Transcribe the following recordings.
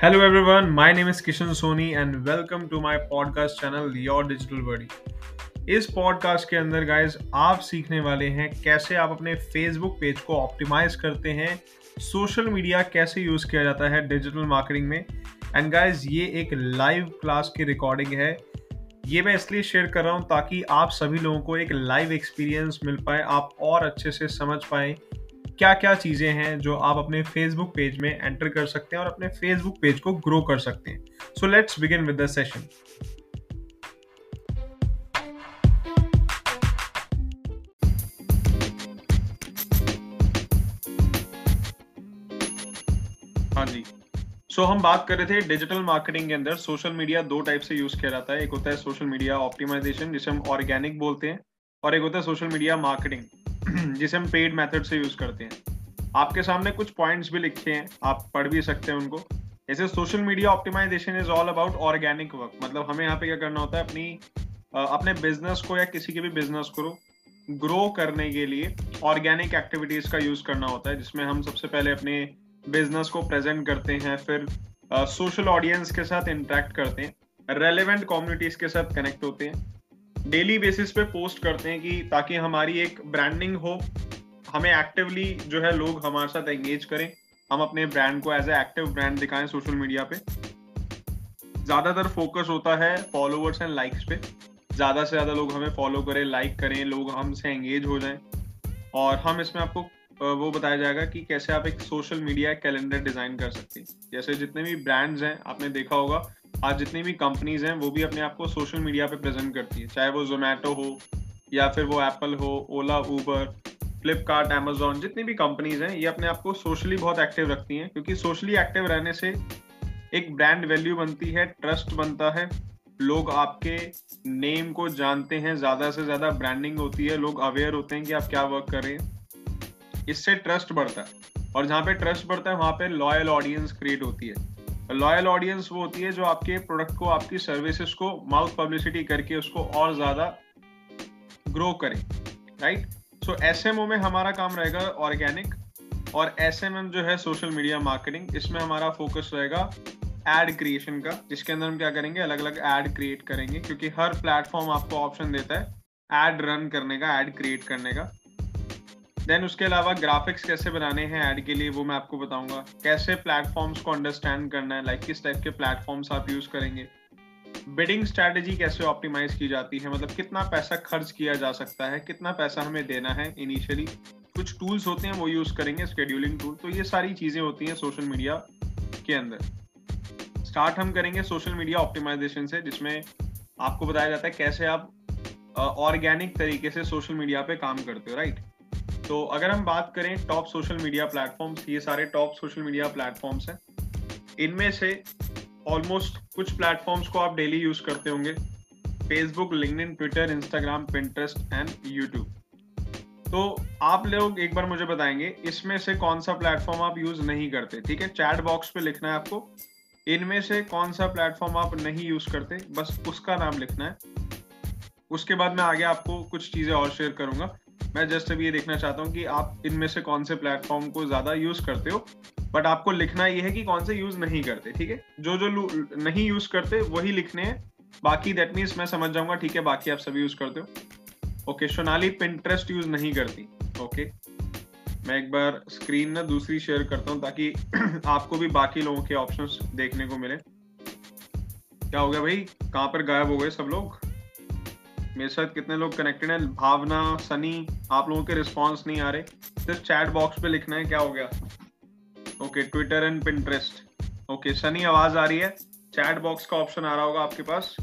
Hello everyone, my name is Kishan Soni and welcome to my podcast channel Your Digital Buddy. इस podcast के अंदर guys आप सीखने वाले हैं कैसे आप अपने फेसबुक पेज को ऑप्टिमाइज करते हैं सोशल मीडिया कैसे यूज़ किया जाता है डिजिटल मार्केटिंग में। एंड गाइज़ ये एक लाइव क्लास की रिकॉर्डिंग है। ये मैं इसलिए शेयर कर रहा हूँ ताकि आप सभी लोगों को एक लाइव एक्सपीरियंस मिल पाए आप और अच्छे से समझ पाए। क्या क्या चीज़ें हैं जो आप अपने फेसबुक पेज में एंटर कर सकते हैं और अपने फेसबुक पेज को ग्रो कर सकते हैं। So let's begin with the session हाँ जी। सो so, हम बात कर रहे थे डिजिटल मार्केटिंग के अंदर। सोशल मीडिया दो टाइप से यूज़ किया जाता है। एक होता है सोशल मीडिया ऑप्टिमाइजेशन जिसे हम ऑर्गेनिक बोलते हैं और एक होता है सोशल मीडिया मार्केटिंग जिसे हम पेड मेथड से यूज़ करते हैं। आपके सामने कुछ पॉइंट्स भी लिखे हैं, आप पढ़ भी सकते हैं उनको। जैसे social media optimization is all about organic work मतलब हमें यहाँ पे क्या करना होता है, अपनी अपने बिज़नेस को या किसी के भी बिज़नेस को ग्रो करने के लिए ऑर्गेनिक एक्टिविटीज़ का यूज़ करना होता है, जिसमें हम सबसे पहले अपने बिज़नेस को प्रेजेंट करते हैं, फिर सोशल ऑडियंस के साथ इंटरेक्ट करते हैं रेलिवेंट कम्युनिटीज के साथ कनेक्ट होते हैं। डेली बेसिस पे पोस्ट करते हैं कि ताकि हमारी एक ब्रांडिंग हो, हमें एक्टिवली जो है लोग हमारे साथ एंगेज करें। हम अपने ब्रांड को एज ए एक्टिव ब्रांड दिखाएँ सोशल मीडिया पे। ज़्यादातर फोकस होता है फॉलोअर्स एंड लाइक्स पे। ज़्यादा से ज़्यादा लोग हमें फॉलो करें लाइक करें, लोग हमसे एंगेज हो जाएँ। और हम इसमें आपको वो बताया जाएगा कि कैसे आप एक सोशल मीडिया कैलेंडर डिज़ाइन कर सकते हैं। जैसे जितने भी ब्रांड्स हैं, आपने देखा होगा आज जितनी भी कंपनीज़ हैं, वो भी अपने आप को सोशल मीडिया पे प्रेजेंट करती है। चाहे वो जोमेटो हो, या फिर वो एप्पल हो ओला ऊबर फ्लिपकार्ट एमेजोन जितनी भी कंपनीज़ हैं, ये अपने आप को सोशली बहुत एक्टिव रखती हैं, क्योंकि सोशली एक्टिव रहने से एक ब्रांड वैल्यू बनती है ट्रस्ट बनता है। लोग आपके नेम को जानते हैं, ज़्यादा से ज़्यादा ब्रांडिंग होती है, लोग अवेयर होते हैं कि आप क्या वर्क कर रहे हैं। इससे ट्रस्ट बढ़ता है। और जहाँ पे ट्रस्ट बढ़ता है, वहाँ पे लॉयल ऑडियंस क्रिएट होती है। लॉयल ऑडियंस वो होती है जो आपके प्रोडक्ट को, आपकी सर्विसेज़ को माउथ पब्लिसिटी करके उसको और ज़्यादा ग्रो करे राइट सो एसएमओ में हमारा काम रहेगा ऑर्गेनिक और एस जो है सोशल मीडिया मार्केटिंग इसमें हमारा फोकस रहेगा एड क्रिएशन का, जिसके अंदर हम क्या करेंगे? अलग अलग एड क्रिएट करेंगे, क्योंकि हर प्लेटफॉर्म आपको ऑप्शन देता है एड रन करने का एड क्रिएट करने का। देन उसके अलावा ग्राफिक्स कैसे बनाने हैं ऐड के लिए वो मैं आपको बताऊँगा। कैसे प्लेटफॉर्म्स को अंडरस्टैंड करना है लाइक किस टाइप के प्लेटफॉर्म्स आप यूज़ करेंगे। बिडिंग स्ट्रेटेजी कैसे ऑप्टिमाइज की जाती है मतलब कितना पैसा खर्च किया जा सकता है, कितना पैसा हमें देना है इनिशियली कुछ टूल्स होते हैं, वो यूज़ करेंगे स्केड्यूलिंग टूल तो ये सारी चीज़ें होती हैं सोशल मीडिया के अंदर। स्टार्ट हम करेंगे सोशल मीडिया ऑप्टिमाइजेशन से, जिसमें आपको बताया जाता है कैसे आप ऑर्गेनिक तरीके से सोशल मीडिया पे काम करते हो राइट तो अगर हम बात करें टॉप सोशल मीडिया प्लेटफॉर्म्स ये सारे टॉप सोशल मीडिया प्लेटफॉर्म्स हैं। इनमें से ऑलमोस्ट कुछ प्लेटफॉर्म्स को आप डेली यूज़ करते होंगे। Facebook LinkedIn Twitter Instagram Pinterest and YouTube तो आप लोग एक बार मुझे बताएँगे, इसमें से कौन सा प्लेटफॉर्म आप यूज़ नहीं करते, ठीक है? चैट बॉक्स पे लिखना है आपको। इनमें से कौन सा प्लेटफॉर्म आप नहीं यूज़ करते, बस उसका नाम लिखना है। उसके बाद मैं आगे आपको कुछ चीज़ें और शेयर करूँगा। मैं जस्ट अभी ये देखना चाहता हूँ कि आप इनमें से कौन से प्लेटफॉर्म को ज़्यादा यूज़ करते हो बट आपको लिखना ये है कि कौन से यूज़ नहीं करते, ठीक है? जो जो नहीं यूज़ करते, वही लिखने हैं। बाकी दैट मीन्स मैं समझ जाऊँगा, ठीक है, बाकी आप सभी यूज़ करते हो। ओके सोनाली पिंट्रेस्ट यूज़ नहीं करती ओके मैं एक बार स्क्रीन ना दूसरी शेयर करता हूँ ताकि आपको भी बाकी लोगों के ऑप्शंस देखने को मिले। क्या हो गया भाई? कहाँ पर गायब हो गए सब लोग? मेरे साथ कितने लोग कनेक्टेड हैं? भावना सनी आप लोगों के रिस्पॉन्स नहीं आ रहे। सिर्फ़ चैट बॉक्स पे लिखना है क्या हो गया? Okay Twitter and Pinterest okay Sunny आवाज़ आ रही है? चैट बॉक्स का ऑप्शन आ रहा होगा आपके पास।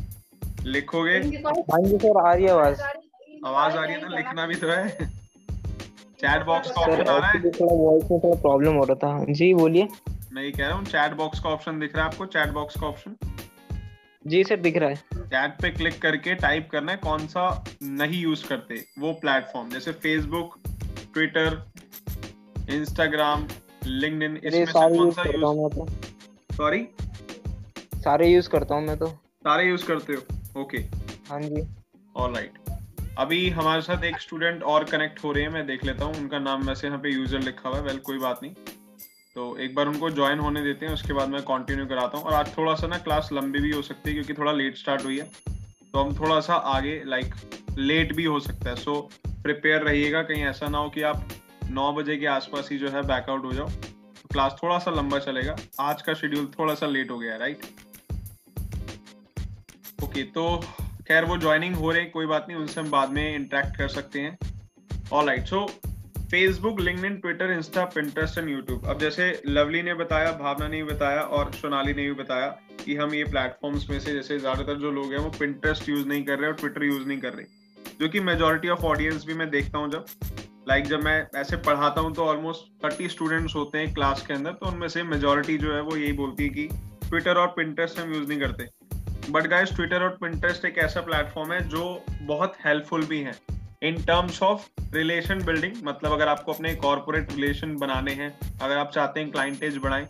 लिखोगे? हाँ जी सर आ रही है आवाज़। आवाज़ आ रही है तो लिखना भी तो है। चैट बॉक्स का ऑप्शन आ रहा है? वॉइस में थोड़ा प्रॉब्लम हो रहा था। जी बोलिए। मैं ये कह रहा हूँ चैट बॉक्स का ऑप्शन दिख रहा है आपको? चैट बॉक्स का ऑप्शन जी सर दिख रहा है। चैट पे क्लिक करके टाइप करना है कौन सा नहीं यूज़ करते वो प्लेटफॉर्म जैसे फेसबुक ट्विटर इंस्टाग्राम लिंक्डइन इसमें से कौन सा यूज़ सॉरी सारे यूज़ करता हूँ मैं तो। सारे यूज़ करते हो? ओके हाँ जी। ऑलराइट अभी हमारे साथ एक स्टूडेंट और कनेक्ट हो रहे हैं मैं देख लेता हूँ उनका नाम वैसे यहाँ पे यूज़र लिखा हुआ है वेल कोई बात नहीं। तो एक बार उनको ज्वाइन होने देते हैं, उसके बाद मैं कंटिन्यू कराता हूँ। और आज थोड़ा सा ना क्लास लंबी भी हो सकती है, क्योंकि थोड़ा लेट स्टार्ट हुई है। तो हम थोड़ा सा आगे लाइक लेट भी हो सकता है। सो प्रिपेयर रहिएगा, कहीं ऐसा ना हो कि आप नौ बजे के आसपास ही जो है बैकआउट हो जाओ। तो क्लास थोड़ा सा लंबा चलेगा। आज का शेड्यूल थोड़ा सा लेट हो गया राइट ओके तो खैर, वो ज्वाइनिंग हो रहे, कोई बात नहीं, उनसे हम बाद में इंटरेक्ट कर सकते हैं। All right so Facebook LinkedIn Twitter Insta Pinterest and YouTube अब जैसे लवली ने बताया, भावना ने भी बताया और सोनाली ने भी बताया कि हम ये प्लेटफॉर्म्स में से जैसे ज़्यादातर जो लोग हैं वो पिंटरेस्ट यूज़ नहीं कर रहे और ट्विटर यूज़ नहीं कर रहे, जो कि मेजोरिटी ऑफ़ ऑडियंस भी मैं देखता हूँ जब। लाइक like जब मैं ऐसे पढ़ाता हूँ तो ऑलमोस्ट थर्टी स्टूडेंट्स होते हैं क्लास के अंदर तो उनमें से मेजोरिटी जो है वो यही बोलती है कि ट्विटर और पिंटरेस्ट हम यूज़ नहीं करते। बट गाइस ट्विटर और पिंटरेस्ट एक ऐसा प्लेटफॉर्म है जो बहुत हेल्पफुल भी है। In terms of relation building मतलब अगर आपको अपने कॉरपोरेट रिलेशन बनाने हैं, अगर आप चाहते हैं क्लाइंटेज बढ़ाएँ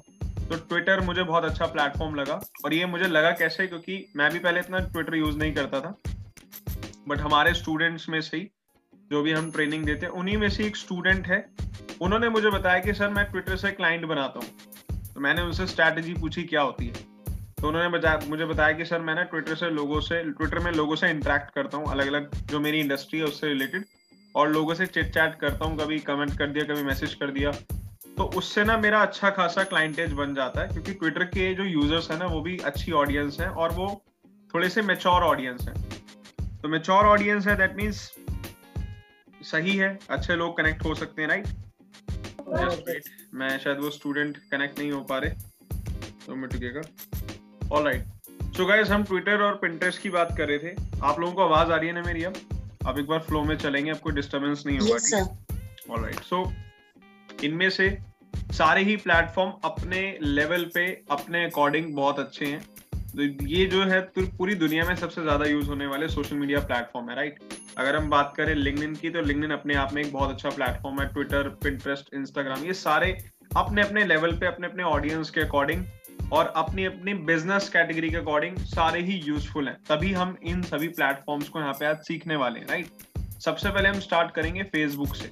तो ट्विटर मुझे बहुत अच्छा प्लेटफॉर्म लगा और ये मुझे लगा कैसे? क्योंकि मैं भी पहले इतना ट्विटर यूज़ नहीं करता था बट हमारे स्टूडेंट्स में से ही जो भी हम ट्रेनिंग देते हैं, उन्हीं में से एक स्टूडेंट है। उन्होंने मुझे बताया कि, सर, मैं ट्विटर से क्लाइंट बनाता हूँ। तो मैंने उनसे स्ट्रैटेजी पूछी, क्या होती है? तो उन्होंने बताया मुझे बताया कि सर मैं ना ट्विटर से लोगों से ट्विटर में लोगों से इंटरेक्ट करता हूँ अलग अलग जो मेरी इंडस्ट्री है उससे रिलेटेड और लोगों से चिट चैट करता हूँ कभी कमेंट कर दिया कभी मैसेज कर दिया। तो उससे ना मेरा अच्छा खासा क्लाइंटेज बन जाता है क्योंकि ट्विटर के जो यूज़र्स है ना वो भी अच्छी ऑडियंस है और वो थोड़े से मेच्योर ऑडियंस है। तो मेच्योर ऑडियंस है दैट मीन्स सही है अच्छे लोग कनेक्ट हो सकते हैं राइट जस्ट वेट मैं शायद वो स्टूडेंट कनेक्ट नहीं हो पा रहे। तो मैं टुकेगा ऑल राइट सो गाइस हम ट्विटर और पिंटरेस्ट की बात कर रहे थे। आप लोगों को आवाज़ आ रही है ना मेरी अब? अब एक बार फ्लो में चलेंगे कोई डिस्टरबेंस नहीं होगा ठीक ऑल राइट सो इनमें से सारे ही प्लेटफॉर्म अपने लेवल पे अपने अकॉर्डिंग बहुत अच्छे हैं। तो ये जो है पूरी दुनिया में सबसे ज़्यादा यूज़ होने वाले सोशल मीडिया प्लेटफॉर्म है राइट अगर हम बात करें लिंक्डइन की तो लिंक्डइन अपने आप में एक बहुत अच्छा प्लेटफॉर्म है। ट्विटर पिंटरेस्ट इंस्टाग्राम ये सारे अपने अपने लेवल पे अपने अपने ऑडियंस के अकॉर्डिंग और अपनी अपनी बिज़नेस कैटेगरी के अकॉर्डिंग सारे ही यूजफुल हैं। तभी हम इन सभी प्लेटफॉर्म्स को यहाँ पे आज सीखने वाले हैं राइट सबसे पहले हम स्टार्ट करेंगे फेसबुक से।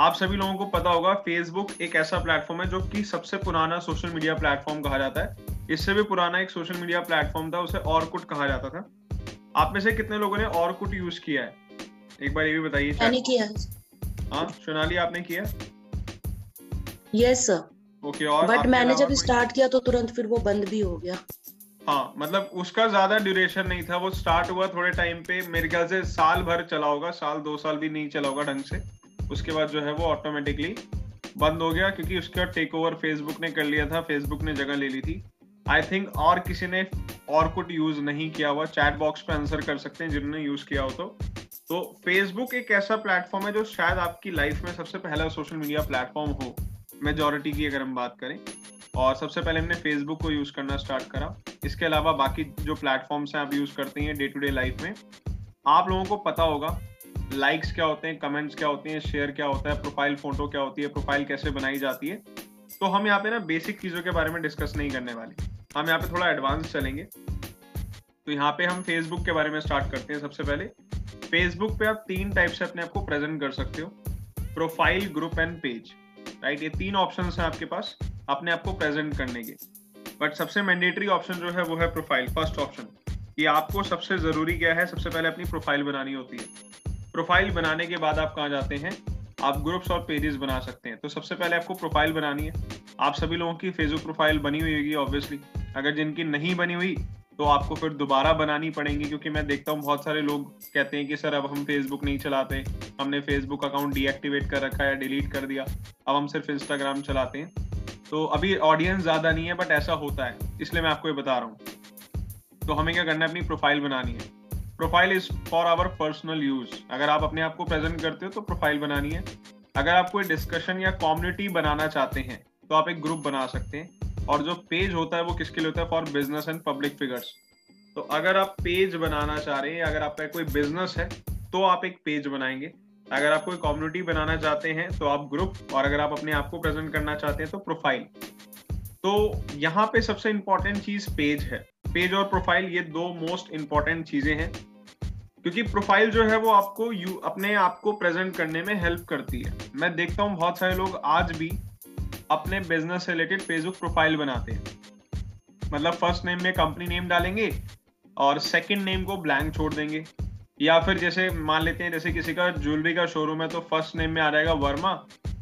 आप सभी लोगों को पता होगा फेसबुक एक ऐसा प्लेटफॉर्म है जो कि सबसे पुराना सोशल मीडिया प्लेटफॉर्म कहा जाता है। इससे भी पुराना एक सोशल मीडिया प्लेटफॉर्म था उसे ऑरकुट कहा जाता था। आप में से कितने लोगों ने ऑरकुट यूज़ किया है? एक बार ये भी बताइए हाँ। सोनाली आपने किया? यस सर ओके और बट मैंने जब स्टार्ट किया तो तुरंत फिर वो बंद भी हो गया। हाँ मतलब उसका ज़्यादा ड्यूरेशन नहीं था वो स्टार्ट हुआ थोड़े टाइम पे। मेरे ख्याल से साल भर चला होगा साल दो साल भी नहीं चला होगा ढंग से। उसके बाद जो है वो ऑटोमेटिकली बंद हो गया क्योंकि उसका टेक ओवर फेसबुक ने कर लिया था फेसबुक ने जगह ले ली थी। आई थिंक और किसी ने और कुछ यूज़ नहीं किया हुआ चैट बॉक्स पे आंसर कर सकते हैं जिन्होंने यूज़ किया हो तो। तो फेसबुक एक ऐसा प्लेटफॉर्म है जो शायद आपकी लाइफ में सबसे पहला सोशल मीडिया प्लेटफॉर्म हो। मेजोरिटी की अगर हम बात करें, और सबसे पहले हमने फेसबुक को यूज़ करना स्टार्ट करा। इसके अलावा बाकी जो प्लेटफॉर्म्स हैं आप यूज़ करते हैं डे टू डे लाइफ में, आप लोगों को पता होगा लाइक्स क्या होते हैं कमेंट्स क्या होते हैं शेयर क्या होता है प्रोफ़ाइल फ़ोटो क्या होती है प्रोफ़ाइल कैसे बनाई जाती है। तो हम यहाँ पे ना बेसिक चीज़ों के बारे में डिस्कस नहीं करने वाले। हम यहाँ पे थोड़ा एडवांस चलेंगे। तो यहाँ पे हम फेसबुक के बारे में स्टार्ट करते हैं सबसे पहले। फेसबुक पे आप तीन टाइप से अपने आप को प्रेजेंट कर सकते हो। Profile group and page right ये तीन ऑप्शन है आपके पास अपने आप को प्रेजेंट करने के। बट सबसे मैंडेटरी ऑप्शन जो है वो है प्रोफ़ाइल फ़र्स्ट ऑप्शन कि आपको सबसे ज़रूरी क्या है? सबसे पहले अपनी प्रोफ़ाइल बनानी होती है। प्रोफ़ाइल बनाने के बाद आप कहाँ जाते हैं? आप ग्रुप्स और पेजेस बना सकते हैं। तो सबसे पहले आपको प्रोफ़ाइल बनानी है। आप सभी लोगों की फेसबुक प्रोफ़ाइल बनी हुई होगी ऑब्वियसली अगर जिनकी नहीं बनी हुई तो आपको फिर दोबारा बनानी पड़ेंगी, क्योंकि मैं देखता हूँ बहुत सारे लोग कहते हैं कि, सर, अब हम फेसबुक नहीं चलाते हमने फेसबुक अकाउंट डीएक्टिवेट कर रखा है डिलीट कर दिया। अब हम सिर्फ़ इंस्टाग्राम चलाते हैं। तो अभी ऑडियंस ज़्यादा नहीं है बट ऐसा होता है। इसलिए मैं आपको ये बता रहा हूँ। तो हमें क्या करना है? अपनी प्रोफ़ाइल बनानी है। Profile is for our personal use अगर आप अपने आप को प्रेजेंट करते हो तो प्रोफ़ाइल बनानी है। अगर आप कोई डिस्कशन या कम्युनिटी बनाना चाहते हैं तो आप एक ग्रुप बना सकते हैं। और जो पेज होता है वो किसके लिए होता है? For business and public figures तो अगर आप पेज बनाना चाह रहे हैं, अगर आपका कोई बिज़नेस है तो आप एक पेज बनाएँगे। अगर आप कोई कम्युनिटी बनाना चाहते हैं तो आप ग्रुप और अगर आप अपने आप को प्रेजेंट करना चाहते हैं तो प्रोफ़ाइल तो यहाँ पे सबसे इंपॉर्टेंट चीज़ पेज है। पेज और प्रोफ़ाइल ये दो मोस्ट इंपॉर्टेंट चीज़ें हैं। क्योंकि प्रोफ़ाइल जो है वो आपको यू अपने आप को प्रेजेंट करने में हेल्प करती है। मैं देखता हूँ बहुत सारे लोग आज भी अपने बिज़नेस रिलेटेड फेसबुक प्रोफ़ाइल बनाते हैं। मतलब फ़र्स्ट नेम में कंपनी नेम डालेंगे और सेकंड नेम को ब्लैंक छोड़ देंगे। या फिर जैसे मान लेते हैं, जैसे किसी का ज्वेलरी का शोरूम है तो फ़र्स्ट नेम में आ जाएगा वर्मा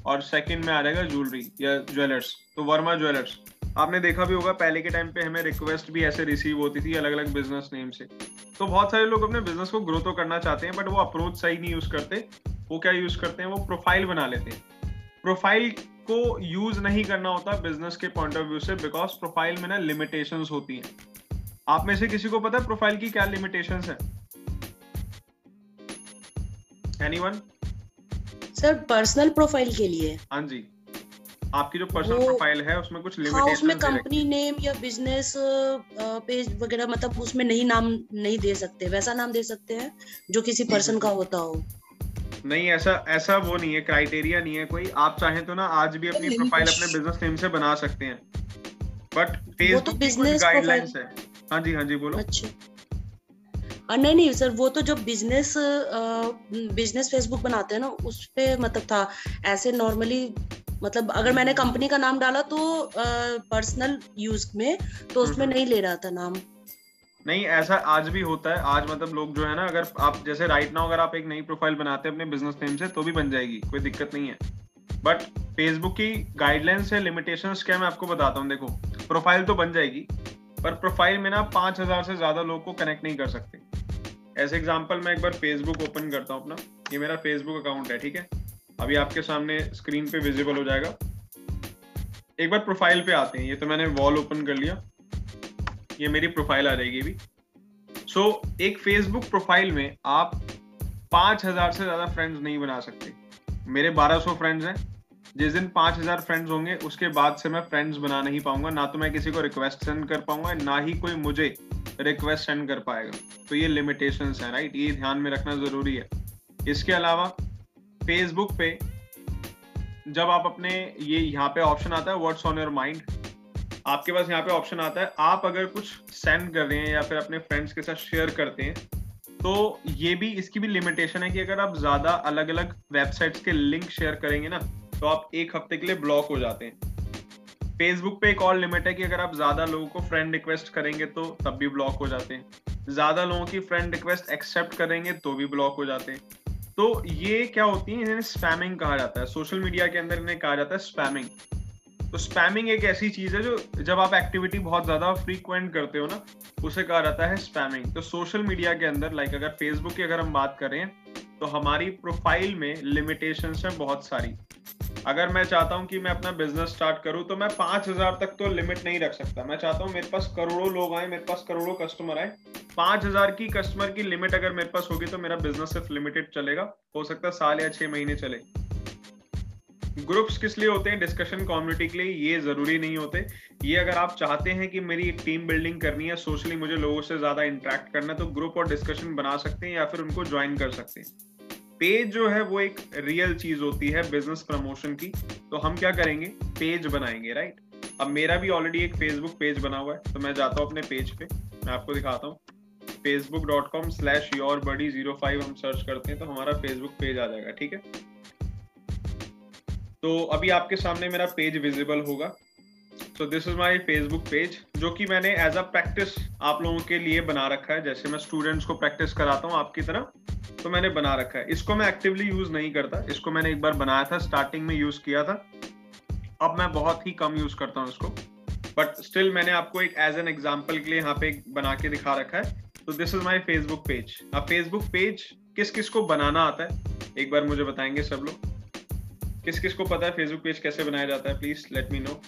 और सेकंड में आ जाएगा ज्वेलरी या ज्वेलर्स तो वर्मा ज्वेलर्स आपने देखा भी होगा, पहले के टाइम पे हमें रिक्वेस्ट भी ऐसे रिसीव होती थी अलग अलग बिज़नेस नेम से। तो बहुत सारे लोग अपने बिज़नेस को ग्रो तो करना चाहते हैं बट वो अप्रोच सही नहीं यूज़ करते। वो क्या यूज़ करते हैं? वो प्रोफ़ाइल बना लेते हैं। प्रोफ़ाइल को यूज़ नहीं करना होता बिज़नेस के पॉइंट ऑफ़ व्यू से बिकॉज़ प्रोफ़ाइल में ना लिमिटेशन होती है। आप में से किसी को पता है प्रोफ़ाइल की क्या लिमिटेशन है? एनीवन सर पर्सनल प्रोफ़ाइल के लिए। हाँ जी। आपकी जो पर्सनल प्रोफ़ाइल है उसमें कुछ लिमिटेशन हाँ, उसमें कंपनी नेम या बिज़नेस पेज वगैरह मतलब उसमें नहीं नाम नहीं दे सकते वैसा नाम दे सकते हैं जो किसी पर्सन का होता हो। नहीं ऐसा ऐसा वो नहीं है क्राइटेरिया नहीं है कोई। आप चाहें तो ना आज भी अपनी प्रोफ़ाइल अपने बिज़नेस नेम से बना सकते हैं। बट फेसबुक तो बिज़नेस गाइडलाइंस है। हाँ जी हाँ जी बोलो। अच्छा। नहीं नहीं सर वो तो जो बिज़नेस बिज़नेस फेसबुक बनाते हैं ना उस पे मतलब था। ऐसे नॉर्मली मतलब अगर मैंने कंपनी का नाम डाला तो पर्सनल यूज़ में तो उसमें। नहीं ले रहा था नाम। नहीं, ऐसा आज भी होता है। आज मतलब लोग जो है ना, अगर आप, जैसे राइट नाउ अगर आप एक नई प्रोफ़ाइल बनाते हैं अपने बिज़नेस नेम से तो भी बन जाएगी, कोई दिक्कत नहीं है। बट फेसबुक की गाइडलाइंस है लिमिटेशन क्या मैं आपको बताता हूँ। देखो प्रोफ़ाइल तो बन जाएगी, पर प्रोफ़ाइल में ना पाँच हज़ार से ज़्यादा लोग को कनेक्ट नहीं कर सकते। एज एग्ज़ाम्पल मैं एक बार फेसबुक ओपन करता हूँ अपना। ये मेरा फेसबुक अकाउंट है, ठीक है? अभी आपके सामने स्क्रीन पे विजिबल हो जाएगा। एक बार प्रोफ़ाइल पे आते हैं। ये तो मैंने वॉल ओपन कर लिया। ये मेरी प्रोफ़ाइल आ जाएगी भी सो so, एक फेसबुक प्रोफ़ाइल में आप पाँच हज़ार से ज़्यादा फ्रेंड्स नहीं बना सकते। मेरे 1200 फ्रेंड्स हैं। जिस दिन पाँच हज़ार फ्रेंड्स होंगे उसके बाद से मैं फ्रेंड्स बना नहीं पाऊँगा। ना तो मैं किसी को रिक्वेस्ट सेंड कर पाऊँगा ना ही कोई मुझे रिक्वेस्ट सेंड कर पाएगा। तो ये लिमिटेशन है राइट ये ध्यान में रखना ज़रूरी है। इसके अलावा फेसबुक पे जब आप अपने ये यहाँ पे ऑप्शन आता है व्हाट्स ऑन योर माइंड आपके पास यहाँ पे ऑप्शन आता है। आप अगर कुछ सेंड कर रहे हैं या फिर अपने फ्रेंड्स के साथ शेयर करते हैं तो ये भी, इसकी भी लिमिटेशन है कि अगर आप ज़्यादा अलग अलग वेबसाइट्स के लिंक शेयर करेंगे ना तो आप एक हफ़्ते के लिए ब्लॉक हो जाते हैं। फेसबुक पे एक और लिमिट है कि अगर आप ज़्यादा लोगों को फ्रेंड रिक्वेस्ट करेंगे तो तब भी ब्लॉक हो जाते हैं। ज़्यादा लोगों की फ्रेंड रिक्वेस्ट एक्सेप्ट करेंगे तो भी ब्लॉक हो जाते हैं। तो ये क्या होती है, इन्हें स्पैमिंग कहा जाता है। सोशल मीडिया के अंदर इन्हें कहा जाता है स्पैमिंग तो स्पैमिंग एक ऐसी चीज़ है जो जब आप एक्टिविटी बहुत ज़्यादा फ्रीक्वेंट करते हो ना, उसे कहा जाता है स्पैमिंग तो सोशल मीडिया के अंदर लाइक अगर फेसबुक की अगर हम बात करें तो हमारी प्रोफ़ाइल में लिमिटेशन है बहुत सारी। अगर मैं चाहता हूँ कि मैं अपना बिज़नेस स्टार्ट करूँ तो मैं पाँच हज़ार तक तो लिमिट नहीं रख सकता। मैं चाहता हूँ मेरे पास करोड़ों लोग आए, मेरे पास करोड़ों कस्टमर आए। पाँच हज़ार की कस्टमर की लिमिट अगर मेरे पास होगी तो मेरा बिज़नेस सिर्फ़ लिमिटेड चलेगा। हो सकता है साल या छह महीने चले। ग्रुप्स किस लिए होते हैं? डिस्कशन कम्युनिटी के लिए ये ज़रूरी नहीं होते। ये अगर आप चाहते हैं कि मेरी टीम बिल्डिंग करनी है सोशली मुझे लोगों से ज़्यादा इंटरेक्ट करना है तो ग्रुप और डिस्कशन बना सकते हैं या फिर उनको ज्वाइन कर सकते हैं। पेज जो है वो एक रियल चीज़ होती है बिज़नेस प्रमोशन की। तो हम क्या करेंगे? पेज बनाएँगे राइट अब मेरा भी ऑलरेडी एक फेसबुक पेज बना हुआ है तो मैं जाता हूँ अपने पेज पे। मैं आपको दिखाता हूँ। Facebook dot com slash your buddy zero five हम सर्च करते हैं तो हमारा फेसबुक पेज आ जाएगा, ठीक है? तो अभी आपके सामने मेरा पेज विजिबल होगा। So this is my Facebook page जो कि मैंने एज अ प्रैक्टिस आप लोगों के लिए बना रखा है। जैसे मैं स्टूडेंट्स को प्रैक्टिस कराता हूँ आपकी तरह तो मैंने बना रखा है। इसको मैं एक्टिवली यूज़ नहीं करता। इसको मैंने एक बार बनाया था स्टार्टिंग में यूज़ किया था। अब मैं बहुत ही कम यूज़ करता हूँ इसको। बट स्टिल मैंने आपको एक एज एन एग्ज़ाम्पल के लिए यहाँ पे बना के दिखा रखा है। तो this is my Facebook page अब फेसबुक पेज किस किस को बनाना आता है? एक बार मुझे बताएँगे सब लोग। किस किस को पता है फेसबुक पेज कैसे बनाया जाता है? Please let me know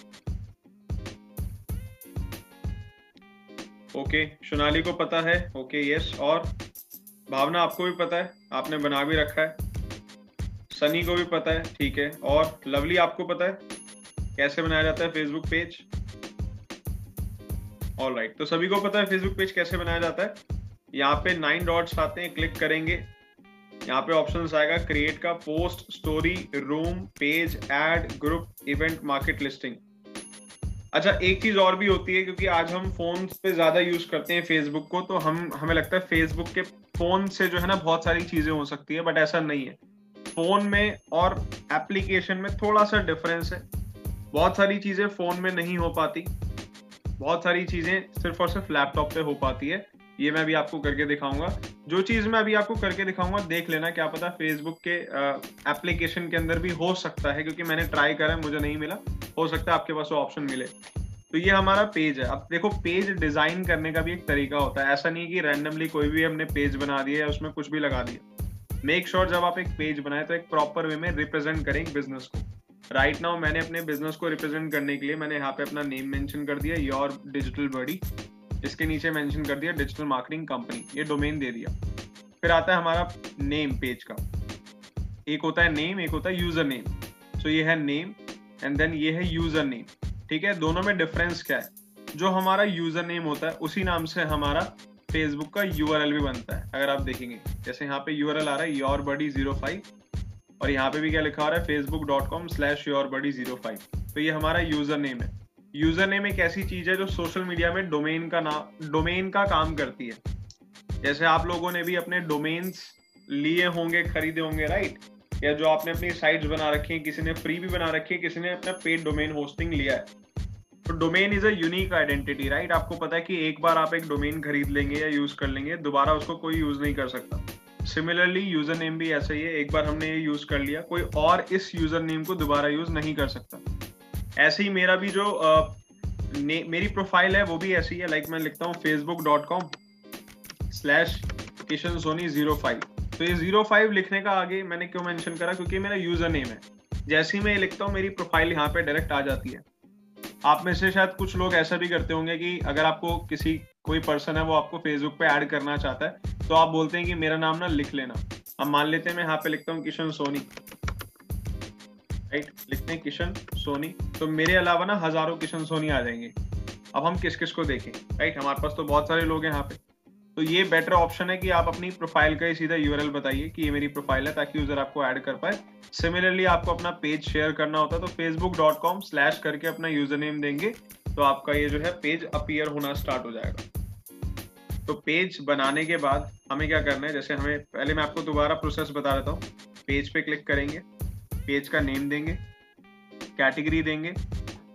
okay Sonali को पता है। ओके यस और भावना आपको भी पता है। आपने बना भी रखा है। सनी को भी पता है, ठीक है। और लवली आपको पता है कैसे बनाया जाता है फेसबुक पेज ऑल राइट तो सभी को पता है फेसबुक पेज कैसे बनाया जाता है। यहाँ पे नाइन डॉट्स आते हैं क्लिक करेंगे। यहाँ पे ऑप्शन आएगा क्रिएट का post story room page add group event market listing अच्छा एक चीज़ और भी होती है, क्योंकि आज हम फ़ोन पे ज़्यादा यूज़ करते हैं फेसबुक को तो हम, हमें लगता है फेसबुक के फ़ोन से जो है ना बहुत सारी चीज़ें हो सकती है बट ऐसा नहीं है। फ़ोन में और एप्लीकेशन में थोड़ा सा डिफरेंस है। बहुत सारी चीज़ें फ़ोन में नहीं हो पाती। बहुत सारी चीज़ें सिर्फ़ और सिर्फ़ लैपटॉप पे हो पाती है। ये मैं अभी आपको करके दिखाऊँगा। जो चीज़ मैं अभी आपको करके दिखाऊँगा, देख लेना क्या पता फेसबुक के एप्लीकेशन के अंदर भी हो सकता है, क्योंकि मैंने ट्राई करा है मुझे नहीं मिला। हो सकता है आपके पास वो ऑप्शन मिले। तो ये हमारा पेज है। अब देखो पेज डिज़ाइन करने का भी एक तरीका होता है। ऐसा नहीं कि रैंडमली कोई भी हमने पेज बना दिया या उसमें कुछ भी लगा दिया। मेक श्योर sure जब आप एक पेज बनाए तो एक प्रॉपर वे में रिप्रेजेंट करें बिज़नेस को। राइट right नाउ मैंने अपने बिज़नेस को रिप्रेजेंट करने के लिए मैंने यहाँ पे अपना नेम मेंशन कर दिया योर डिजिटल बॉडी इसके नीचे मेंशन कर दिया डिजिटल मार्केटिंग कंपनी ये डोमेन दे दिया। फिर आता है हमारा नेम पेज का। एक होता है नेम एक होता है यूज़र नेम सो ये है नेम एंड देन ये है यूज़र नेम ठीक है? दोनों में डिफरेंस क्या है? जो हमारा यूज़र नेम होता है, उसी नाम से हमारा फेसबुक का URL भी बनता है, अगर आप देखेंगे। जैसे यहाँ पे URL आ रहा है योर बडी ज़ीरो फाइव और यहाँ पे भी क्या लिखा आ रहा है Facebook dot com slash your buddy zero five तो ये हमारा यूज़र नेम है। यूज़र नेम एक ऐसी चीज़ है जो सोशल मीडिया में डोमेन का नाम डोमेन का काम करती है। जैसे आप लोगों ने भी अपने डोमेन्स लिए होंगे, खरीदे होंगे राइट या जो आपने अपनी साइट्स बना रखी है, किसी ने फ्री भी बना रखी है, किसी ने अपना पेड डोमेन होस्टिंग लिया है। तो domain is a unique identity right आपको पता है कि एक बार आप एक डोमेन खरीद लेंगे या यूज़ कर लेंगे, दोबारा उसको कोई यूज़ नहीं कर सकता। सिमिलरली यूज़र नेम भी ऐसा ही है, एक बार हमने ये यूज़ कर लिया, कोई और इस यूज़र नेम को दोबारा यूज़ नहीं कर सकता। ऐसे ही मेरा भी जो मेरी प्रोफ़ाइल है, वो भी ऐसी है लाइक मैं लिखता हूँ Facebook dot com slash Kishan Soni zero five तो ये ज़ीरो फाइव लिखने का आगे मैंने क्यों मेंशन करा? क्योंकि मेरा यूज़र नेम है। जैसे ही मैं लिखता हूँ, मेरी प्रोफ़ाइल यहाँ पे डायरेक्ट आ जाती है। आप में से शायद कुछ लोग ऐसा भी करते होंगे कि अगर आपको किसी, कोई पर्सन है, वो आपको फेसबुक पे ऐड करना चाहता है तो आप बोलते हैं कि मेरा नाम ना लिख लेना। अब मान लेते हैं मैं यहाँ पे लिखता हूँ किशन सोनी राइट लिखते हैं किशन, सोनी। तो मेरे अलावा ना हज़ारों किशन, सोनी आ जाएँगे। अब हम किस किस को देखें? राइट हमारे पास तो बहुत सारे लोग हैं यहाँ पे। तो ये बेटर ऑप्शन है कि आप अपनी प्रोफ़ाइल का ही सीधा यूआरएल बताइए कि ये मेरी प्रोफ़ाइल है, ताकि यूज़र आपको ऐड कर पाए। सिमिलरली आपको अपना पेज शेयर करना होता है तो फेसबुक डॉट कॉम स्लैश करके अपना यूज़र नेम देंगे तो आपका ये जो है पेज अपियर होना स्टार्ट हो जाएगा। तो पेज बनाने के बाद हमें क्या करना है? जैसे हमें, पहले मैं आपको दोबारा प्रोसेस बता देता हूँ। पेज पे क्लिक करेंगे। पेज का नेम देंगे कैटेगरी देंगे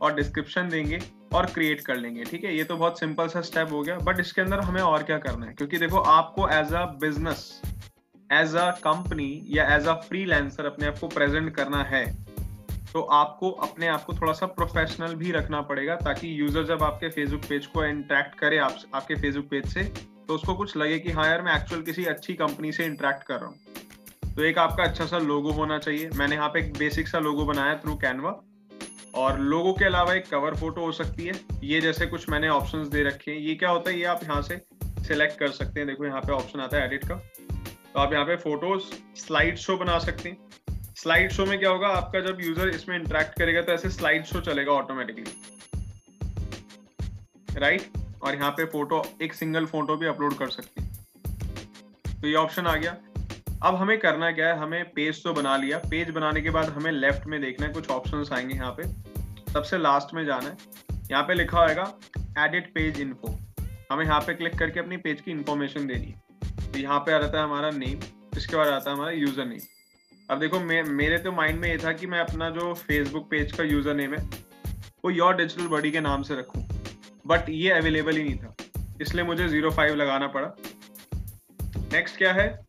और डिस्क्रिप्शन देंगे और क्रिएट कर लेंगे, ठीक है? ये तो बहुत सिंपल सा स्टेप हो गया बट इसके अंदर हमें और क्या करना है? क्योंकि देखो, आपको as a business as a company या एज अ फ्रीलांसर अपने आप को प्रेजेंट करना है तो आपको अपने आप को थोड़ा सा प्रोफेशनल भी रखना पड़ेगा, ताकि यूज़र जब आपके फेसबुक पेज को इंटरेक्ट करे, आप, आपके फेसबुक पेज से तो उसको कुछ लगे कि हाँ यार, मैं एक्चुअल किसी अच्छी कंपनी से इंटरेक्ट कर रहा हूँ। तो एक आपका अच्छा सा लोगो होना चाहिए। मैंने यहाँ पे एक बेसिक सा लोगो बनाया थ्रू कैनवा और लोगो के अलावा एक कवर फ़ोटो हो सकती है। ये जैसे कुछ मैंने ऑप्शन दे रखे हैं। ये क्या होता है? ये आप यहाँ से सिलेक्ट कर सकते हैं। देखो, यहाँ पे ऑप्शन आता है एडिट का। तो आप यहाँ पे फ़ोटोज़ स्लाइड शो बना सकते हैं। स्लाइड शो में क्या होगा? आपका जब यूज़र इसमें इंटरेक्ट करेगा तो ऐसे स्लाइड शो चलेगा ऑटोमेटिकली राइट और यहाँ पे फ़ोटो एक सिंगल फ़ोटो भी अपलोड कर सकते हैं। तो ये ऑप्शन आ गया। अब हमें करना क्या है? हमें पेज तो बना लिया। पेज बनाने के बाद हमें लेफ़्ट में देखना है। कुछ ऑप्शन आएँगे यहाँ पे। सबसे लास्ट में जाना है। यहाँ पे लिखा होगा एडिट पेज इन्फो हमें यहाँ पे क्लिक करके अपनी पेज की इन्फॉर्मेशन देनी है। तो यहाँ पे आ जाता है हमारा नेम इसके बाद आता है हमारा यूज़र नेम अब देखो मे, मेरे तो माइंड में ये था कि मैं अपना जो फेसबुक पेज का यूज़र नेम है वो योर डिजिटल बॉडी के नाम से रखूँ। बट ये अवेलेबल ही नहीं था। इसलिए मुझे ज़ीरो फाइव लगाना पड़ा। नेक्स्ट क्या है?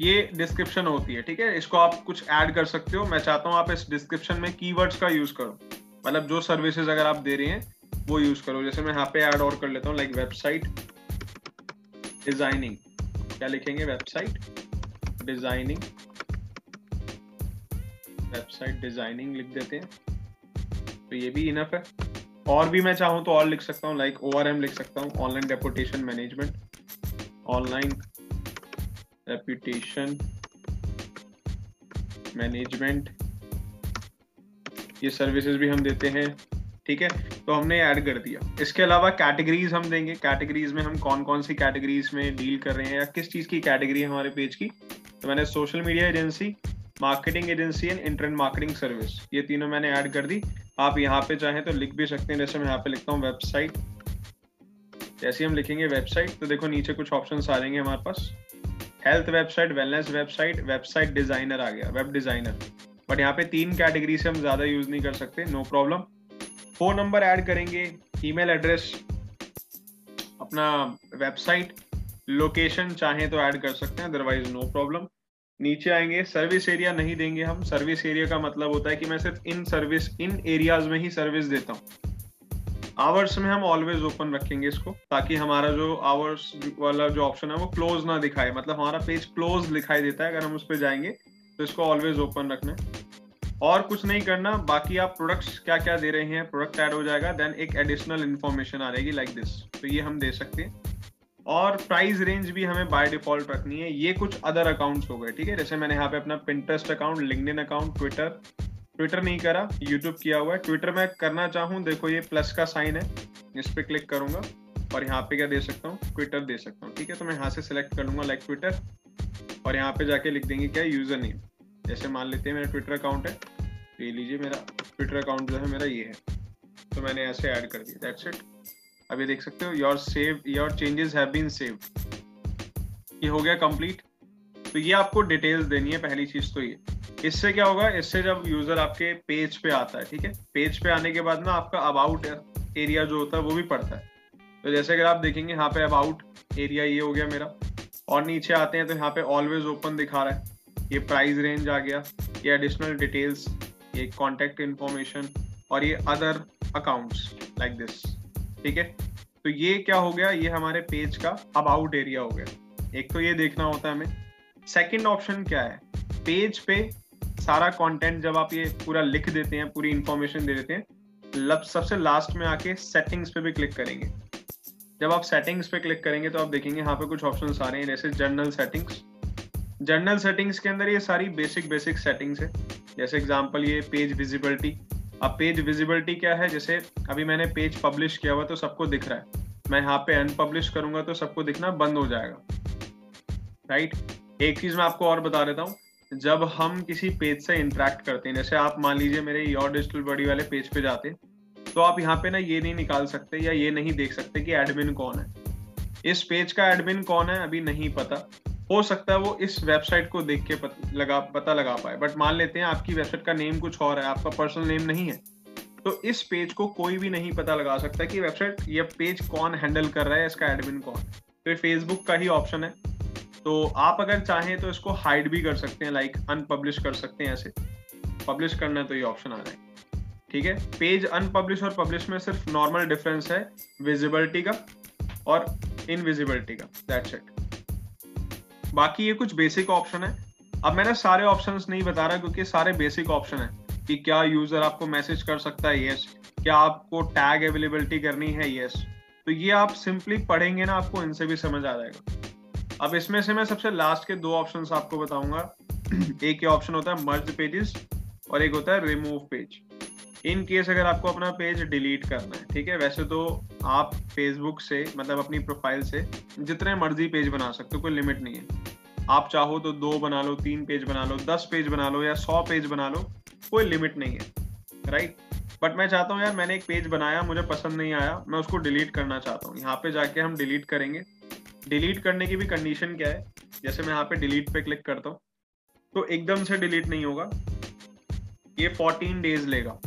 ये डिस्क्रिप्शन होती है, ठीक है? इसको आप कुछ ऐड कर सकते हो। मैं चाहता हूँ आप इस डिस्क्रिप्शन में कीवर्ड्स का यूज़ करो। मतलब जो सर्विसेज़ अगर आप दे रहे हैं, वो यूज़ करो। जैसे मैं यहाँ पे ऐड और कर लेता हूँ लाइक वेबसाइट डिज़ाइनिंग क्या लिखेंगे? वेबसाइट डिज़ाइनिंग वेबसाइट डिज़ाइनिंग लिख देते हैं। तो ये भी इनफ है। और भी मैं चाहूँ तो और लिख सकता हूँ लाइक ओआरएम लिख सकता हूँ। Online deputation management online reputation management ये सर्विसेज़ भी हम देते हैं, ठीक है? तो हमने ऐड कर दिया। इसके अलावा कैटेगरीज हम देंगे। कैटेगरीज में हम कौन कौन सी कैटेगरीज में डील कर रहे हैं या किस चीज़ की कैटेगरी है हमारे पेज की? तो मैंने social media agency marketing agency and internet marketing service ये तीनों मैंने ऐड कर दी। आप यहाँ पे चाहें तो लिख भी सकते हैं। जैसे मैं यहाँ पे लिखता हूँ वेबसाइट जैसे हम लिखेंगे वेबसाइट तो देखो नीचे कुछ ऑप्शन आ जाएँगे हमारे पास। Health website wellness website website designer आ गया वेब डिज़ाइनर बट यहाँ पे तीन कैटेगरी से हम ज़्यादा यूज़ नहीं कर सकते no problem phone number add करेंगे ईमेल एड्रेस अपना वेबसाइट लोकेशन चाहे तो ऐड कर सकते हैं अदरवाइज़ नो प्रॉब्लम नीचे आएँगे सर्विस एरिया नहीं देंगे हम। सर्विस एरिया का मतलब होता है कि मैं सिर्फ़ इन सर्विस इन एरियाज़ में ही सर्विस देता हूँ। आवर्स में हम ऑलवेज ओपन रखेंगे इसको, ताकि हमारा जो आवर्स वाला जो ऑप्शन है वो क्लोज ना दिखाए। मतलब हमारा पेज क्लोज दिखाई देता है, अगर हम उस पर जाएँगे तो इसको ऑलवेज ओपन रखना है। और कुछ नहीं करना, बाकी आप प्रोडक्ट्स क्या क्या दे रहे हैं प्रोडक्ट ऐड हो जाएगा देन एक एडिशनल इन्फॉर्मेशन आ रहेगी लाइक दिस तो ये हम दे सकते हैं। और प्राइस रेंज भी हमें बाय डिफ़ॉल्ट रखनी है। ये कुछ अदर अकाउंट्स हो गए, ठीक है? जैसे मैंने यहाँ पे अपना Pinterest account LinkedIn account Twitter Twitter नहीं करा यूट्यूब किया हुआ है। ट्विटर में करना चाहूँ, देखो ये प्लस का साइन है। इस पर क्लिक करूँगा और यहाँ पे क्या दे सकता हूँ? ट्विटर दे सकता हूँ, ठीक है? तो मैं यहाँ से सिलेक्ट कर लूँगा लाइक ट्विटर और यहाँ पे जाके लिख देंगे क्या यूज़र नेम जैसे मान लेते हैं मेरा ट्विटर अकाउंट है तो ये लीजिए मेरा ट्विटर अकाउंट जो है मेरा ये है। तो मैंने ऐसे ऐड कर दिया दैट्स इट अभी देख सकते हो your save your changes have been saved ये हो गया कंप्लीट तो ये आपको डिटेल्स देनी है, पहली चीज़ तो ये। इससे क्या होगा, इससे जब यूज़र आपके पेज पे आता है, ठीक है? पेज पे आने के बाद ना आपका अबाउट एरिया जो होता है वो भी पड़ता है। तो जैसे अगर आप देखेंगे, यहाँ पे अबाउट एरिया ये हो गया मेरा, और नीचे आते हैं तो यहाँ पे ऑलवेज ओपन दिखा रहा है। ये प्राइस रेंज आ गया, ये एडिशनल डिटेल्स ये कॉन्टेक्ट इन्फॉर्मेशन और ये अदर अकाउंट्स लाइक दिस ठीक है? तो ये क्या हो गया, ये हमारे पेज का अबाउट एरिया हो गया। एक तो ये देखना होता है हमें। सेकेंड ऑप्शन क्या है? पेज पे सारा कंटेंट जब आप ये पूरा लिख देते हैं, पूरी इंफॉर्मेशन दे देते हैं, लब, सबसे लास्ट में आके सेटिंग्स पे भी क्लिक करेंगे। जब आप सेटिंग्स पे क्लिक करेंगे तो आप देखेंगे यहाँ पे कुछ ऑप्शन आ रहे हैं, जैसे जर्नल सेटिंग्स जर्नल सेटिंग्स के अंदर ये सारी बेसिक बेसिक सेटिंग्स है। जैसे एग्ज़ाम्पल ये पेज विजिबिलिटी अब पेज विजिबिलिटी क्या है? जैसे अभी मैंने पेज पब्लिश किया हुआ तो सबको दिख रहा है। मैं यहाँ पे अनपब्लिश करूँगा तो सबको दिखना बंद हो जाएगा। राइट एक चीज़ मैं आपको और बता देता हूँ। जब हम किसी पेज से इंटरेक्ट करते हैं जैसे आप मान लीजिए मेरे योर डिजिटल बॉडी वाले पेज पे जाते तो आप यहाँ पे ना ये नहीं निकाल सकते या ये नहीं देख सकते कि एडमिन कौन है। इस पेज का एडमिन कौन है अभी नहीं पता। हो सकता है वो इस वेबसाइट को देख के पत, लगा पता लगा पाए। बट मान लेते हैं आपकी वेबसाइट का नेम कुछ और है आपका पर्सनल नेम नहीं है। तो इस पेज को कोई भी नहीं पता लगा सकता कि वेबसाइट या पेज कौन हैंडल कर रहा है इसका एडमिन कौन तो फेसबुक का ही ऑप्शन है। तो आप अगर चाहें तो इसको हाइड भी कर सकते हैं लाइक अनपब्लिश कर सकते हैं ऐसे। पब्लिश करना तो ये ऑप्शन आ रहा है। ठीक है? पेज अनपब्लिश और पब्लिश में सिर्फ़ नॉर्मल डिफरेंस है विजिबिलिटी का और इनविजिबिलिटी का। दैट्स इट बाकी ये कुछ बेसिक ऑप्शन है। अब मैंने सारे ऑप्शंस नहीं बता रहा क्योंकि सारे बेसिक ऑप्शन है कि क्या यूज़र आपको मैसेज कर सकता है यस क्या आपको टैग अवेलेबिलिटी करनी है यस तो ये आप सिंपली पढ़ेंगे ना, आपको इनसे भी समझ आ जाएगा। अब इसमें से मैं सबसे लास्ट के दो ऑप्शन आपको बताऊँगा। एक ये ऑप्शन होता है मर्ज पेजेस और एक होता है रिमूव पेज इन केस अगर आपको अपना पेज डिलीट करना है, ठीक है? वैसे तो आप फेसबुक से मतलब अपनी प्रोफ़ाइल से जितने मर्ज़ी पेज बना सकते हो, कोई लिमिट नहीं है। आप चाहो तो दो बना लो, तीन पेज बना लो, दस पेज बना लो या सौ पेज बना लो, कोई लिमिट नहीं है राइट बट मैं चाहता हूँ यार मैंने एक पेज बनाया, मुझे पसंद नहीं आया, मैं उसको डिलीट करना चाहता हूँ। यहाँ पे जाके हम डिलीट करेंगे डिलीट करने की भी कंडीशन क्या है? जैसे मैं यहाँ पे डिलीट पे क्लिक करता हूँ तो एकदम से डिलीट नहीं होगा। ये 14 डेज़ लेगा।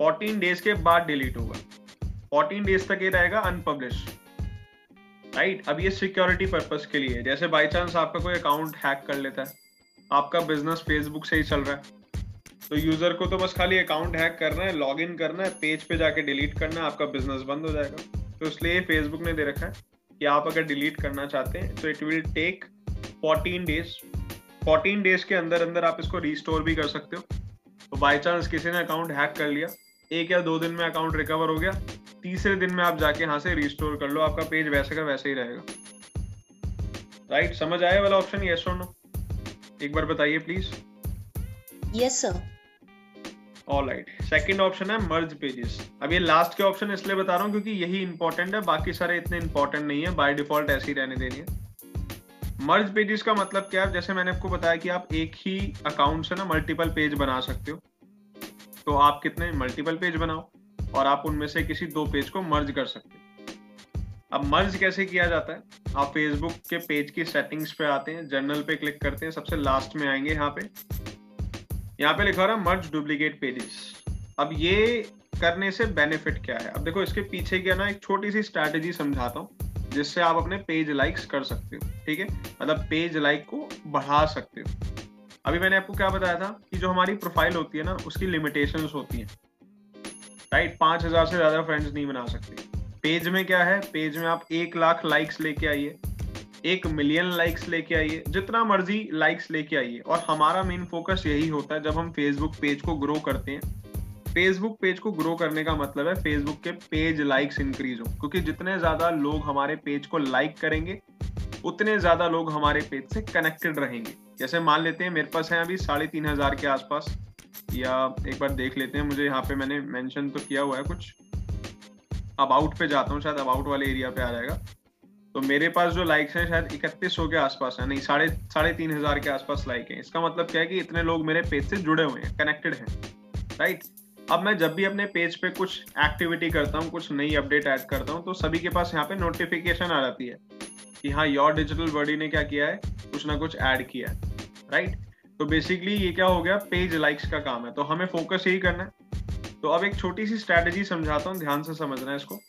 14 डेज़ के बाद डिलीट होगा। 14 डेज़ तक ये रहेगा अनपब्लिश राइट अब ये सिक्योरिटी पर्पज के लिए। जैसे बाई चांस आपका कोई अकाउंट हैक कर लेता है, आपका बिज़नेस फेसबुक से ही चल रहा है तो यूज़र को तो बस खाली अकाउंट हैक करना है लॉग इन करना है पेज पे जाके डिलीट करना है, आपका बिज़नेस बंद हो जाएगा। तो इसलिए फेसबुक ने दे रखा है। कि आप अगर डिलीट करना चाहते हैं तो it will take 14 days 14 days के अंदर अंदर आप इसको रिस्टोर भी कर सकते हो। तो बाई चांस किसी ने अकाउंट हैक कर लिया। एक या दो दिन में अकाउंट रिकवर हो गया। तीसरे दिन में आप जाके यहाँ से रिस्टोर कर लो। आपका पेज वैसे का वैसे ही रहेगा। राइट right, समझ आया वाला ऑप्शन यस और नो एक बार बताइए please yes sir all right second option है मर्ज पेजेस अब ये लास्ट के ऑप्शन इसलिए बता रहा हूँ क्योंकि यही इंपॉर्टेंट है, बाकी सारे इतने इंपॉर्टेंट नहीं है बाय डिफ़ॉल्ट ऐसे ही रहने देनी है। मर्ज पेजेस का मतलब क्या है? जैसे मैंने आपको बताया कि आप एक ही अकाउंट से ना मल्टीपल पेज बना सकते हो। तो आप कितने? मल्टीपल पेज बनाओ और आप उनमें से किसी दो पेज को मर्ज कर सकते हो। अब मर्ज कैसे किया जाता है? आप फेसबुक के पेज की सेटिंग्स पे आते हैं जर्नल पे क्लिक करते हैं, सबसे लास्ट में आएँगे यहाँ पे। यहाँ पे लिखा रहा मर्ज डुप्लीकेट पेजेस अब ये करने से बेनिफिट क्या है? अब देखो, इसके पीछे क्या ना, एक छोटी सी स्ट्रैटेजी समझाता हूँ, जिससे आप अपने पेज लाइक्स कर सकते हो, ठीक है? मतलब पेज लाइक को बढ़ा सकते हो। अभी मैंने आपको क्या बताया था कि जो हमारी प्रोफ़ाइल होती है ना, उसकी लिमिटेशंस होती हैं। राइट पाँच हज़ार से ज़्यादा फ्रेंड्स नहीं बना सकते। पेज में क्या है? पेज में आप एक लाख लाइक्स लेके आइए। एक मिलियन लाइक्स लेके आइए, जितना मर्ज़ी लाइक्स लेके आइए। और हमारा मेन फोकस यही होता है, जब हम फेसबुक पेज को ग्रो करते हैं। फेसबुक पेज को ग्रो करने का मतलब है फेसबुक के पेज लाइक्स इंक्रीज हो। क्योंकि जितने ज़्यादा लोग हमारे पेज को लाइक करेंगे, उतने ज़्यादा लोग हमारे पेज से कनेक्टेड रहेंगे। जैसे मान लेते हैं, मेरे पास है अभी साढ़े तीन हज़ार के आसपास। या एक बार देख लेते हैं, मुझे यहाँ पे मैंने मेंशन तो किया हुआ है कुछ। अबाउट पे जाता हूँ, शायद अबाउट वाले एरिया पे आ जाएगा। तो मेरे पास जो लाइक्स हैं, शायद इकतीस सौ के आसपास है, नहीं, साढ़े साढ़े तीन हज़ार के आसपास लाइक है। इसका मतलब क्या है कि इतने लोग मेरे पेज से जुड़े हुए हैं कनेक्टेड हैं राइट अब मैं जब भी अपने पेज पे कुछ एक्टिविटी करता हूँ, कुछ नई अपडेट ऐड करता हूँ तो सभी के पास यहाँ पे नोटिफिकेशन आ जाती है कि हाँ योर डिजिटल बॉडी ने क्या किया है, कुछ ना कुछ ऐड किया है राइट तो बेसिकली ये क्या हो गया पेज लाइक्स का काम है। तो हमें फोकस यही करना है। तो अब एक छोटी सी स्ट्रैटेजी समझाता हूँ, ध्यान से समझना है इसको।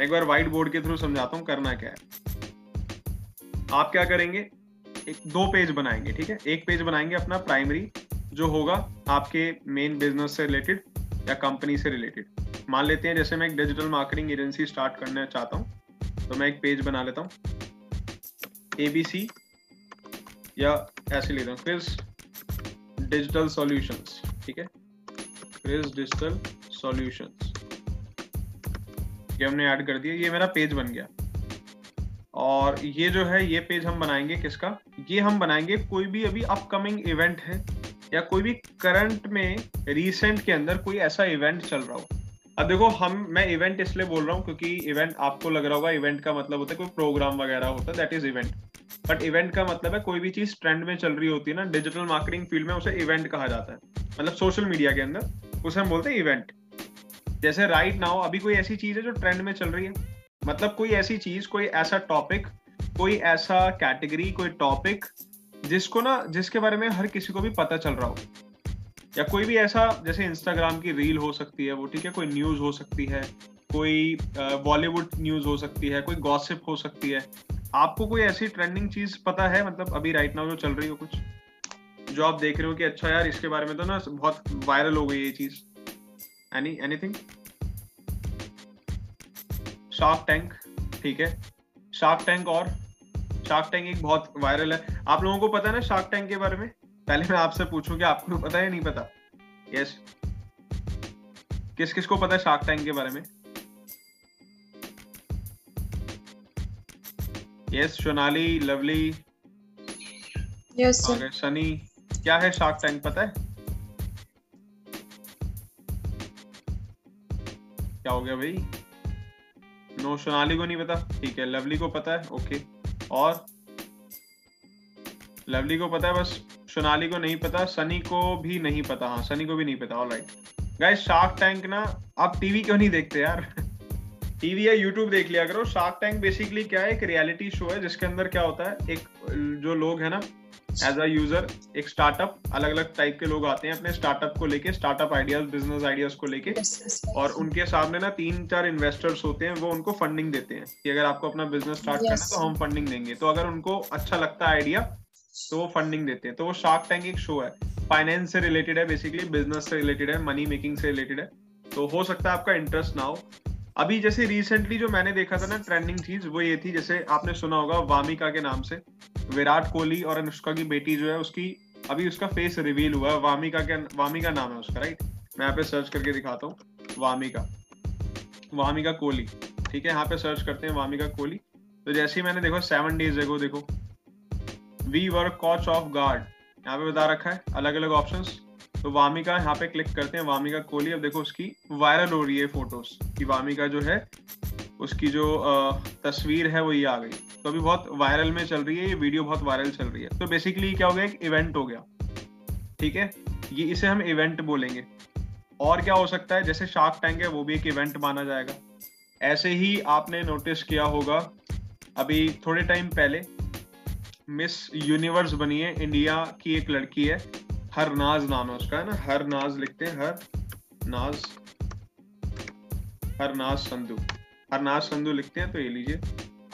एक बार व्हाइट बोर्ड के थ्रू समझाता हूँ करना क्या है। आप क्या करेंगे? एक दो पेज बनाएँगे, ठीक है? एक पेज बनाएँगे अपना प्राइमरी जो होगा आपके मेन बिज़नेस से रिलेटेड या कंपनी से रिलेटेड मान लेते हैं, जैसे मैं एक डिजिटल मार्केटिंग एजेंसी स्टार्ट करना चाहता हूँ तो मैं एक पेज बना लेता हूँ। एबीसी या ऐसे लेता हूँ। क्रिस डिजिटल सॉल्यूशंस ठीक है? क्रिस डिजिटल सॉल्यूशंस ये हमने ऐड कर दिया, ये मेरा पेज बन गया। और ये जो है, ये पेज हम बनाएँगे किसका? ये हम बनाएँगे कोई भी अभी अपकमिंग इवेंट है, या कोई भी करंट में रिसेंट के अंदर कोई ऐसा इवेंट चल रहा हो। अब देखो, हम, मैं इवेंट इसलिए बोल रहा हूँ क्योंकि इवेंट आपको लग रहा होगा इवेंट का मतलब होता है कोई प्रोग्राम वगैरह होता है that is event but event का मतलब है कोई भी चीज़ ट्रेंड में चल रही होती है ना डिजिटल मार्केटिंग फ़ील्ड में उसे इवेंट कहा जाता है। मतलब सोशल मीडिया के अंदर, उसे हम बोलते हैं इवेंट जैसे राइट right नाउ अभी कोई ऐसी चीज़ है जो ट्रेंड में चल रही है? मतलब कोई ऐसी चीज़, कोई ऐसा टॉपिक कोई ऐसा कैटेगरी कोई टॉपिक जिसको ना, जिसके बारे में हर किसी को भी पता चल रहा हो? या कोई भी ऐसा, जैसे इंस्टाग्राम की रील हो सकती है, वो ठीक है, कोई न्यूज़ हो सकती है, कोई बॉलीवुड न्यूज़ हो सकती है, कोई गॉसिप हो सकती है। आपको कोई ऐसी ट्रेंडिंग चीज़ पता है मतलब अभी राइट नाउ जो चल रही हो कुछ? जो आप देख रहे हो कि अच्छा यार, इसके बारे में तो ना बहुत वायरल हो गई ये चीज़। एनी एनीथिंग शार्क टैंक ठीक है। शार्क टैंक और शार्क टैंक एक बहुत वायरल है। आप लोगों को पता है ना शार्क टैंक के बारे में? पहले मैं आपसे पूछूँ कि आपको पता है नहीं पता? Yes yes. किस किस को पता है शार्क टैंक के बारे में? Yes Sonali lovely yes Sunny. क्या है शार्क टैंक पता है? क्या हो गया भाई? नो सोनाली को नहीं पता। ठीक है, लवली को पता है ओके और लवली को पता है, बस सोनाली को नहीं पता, सनी को भी नहीं पता। हाँ सनी को भी नहीं पता ऑलराइट गाइस शार्क टैंक ना, आप टीवी क्यों नहीं देखते यार? टीवी या यूट्यूब देख लिया करो। शार्क टैंक बेसिकली क्या है? एक रियलिटी शो है, जिसके अंदर क्या होता है? एक, जो लोग है ना एज अ यूज़र एक स्टार्टअप अलग अलग टाइप के लोग आते हैं अपने स्टार्टअप को लेके स्टार्टअप आइडियाज़ बिज़नेस आइडियाज़ को लेके। और उनके सामने ना तीन चार इन्वेस्टर्स होते हैं वो उनको फंडिंग देते हैं कि अगर आपको अपना बिज़नेस स्टार्ट करना है तो हम फंडिंग देंगे। तो अगर उनको अच्छा लगता है आइडिया तो वो फंडिंग देते हैं। तो वो शार्क टैंक एक शो है। फाइनेंस से रिलेटेड है बेसिकली बिज़नेस से रिलेटेड है मनी मेकिंग से रिलेटेड है। तो हो सकता है आपका इंटरेस्ट ना हो। अभी जैसे रिसेंटली जो मैंने देखा था ना ट्रेंडिंग चीज़, वो ये थी, जैसे आपने सुना होगा वामिका के नाम से। विराट कोहली और अनुष्का की बेटी जो है, उसकी अभी उसका फेस रिवील हुआ है। वामिका के, वामिका नाम है उसका राइट मैं यहाँ पे सर्च करके दिखाता हूँ। वामिका। वामिका कोहली। ठीक है, यहाँ पे सर्च करते हैं वामिका कोहली। तो जैसे ही मैंने देखो सेवन डेज़ एगो देखो। We work caught off guard यहाँ पे बता रखा है अलग अलग ऑप्शंस तो वामिका यहाँ पे क्लिक करते हैं, वामिका कोहली। अब देखो उसकी वायरल हो रही है फ़ोटोज़ की वामिका जो है, उसकी जो तस्वीर है वो ये आ गई। तो अभी बहुत वायरल में चल रही है, ये वीडियो बहुत वायरल चल रही है। तो बेसिकली क्या हो गया, एक इवेंट हो गया। ठीक है? ये इसे हम इवेंट बोलेंगे। और क्या हो सकता है, जैसे शार्क टैंक है, वो भी एक इवेंट माना जाएगा। ऐसे ही आपने नोटिस किया होगा, अभी थोड़े टाइम पहले मिस यूनिवर्स बनी है इंडिया की एक लड़की है। हर नाज नाम है उसका है ना? हर नाज लिखते हैं हर नाज हर नाज संधु। हर नाज संधू लिखते हैं तो ये लीजिए।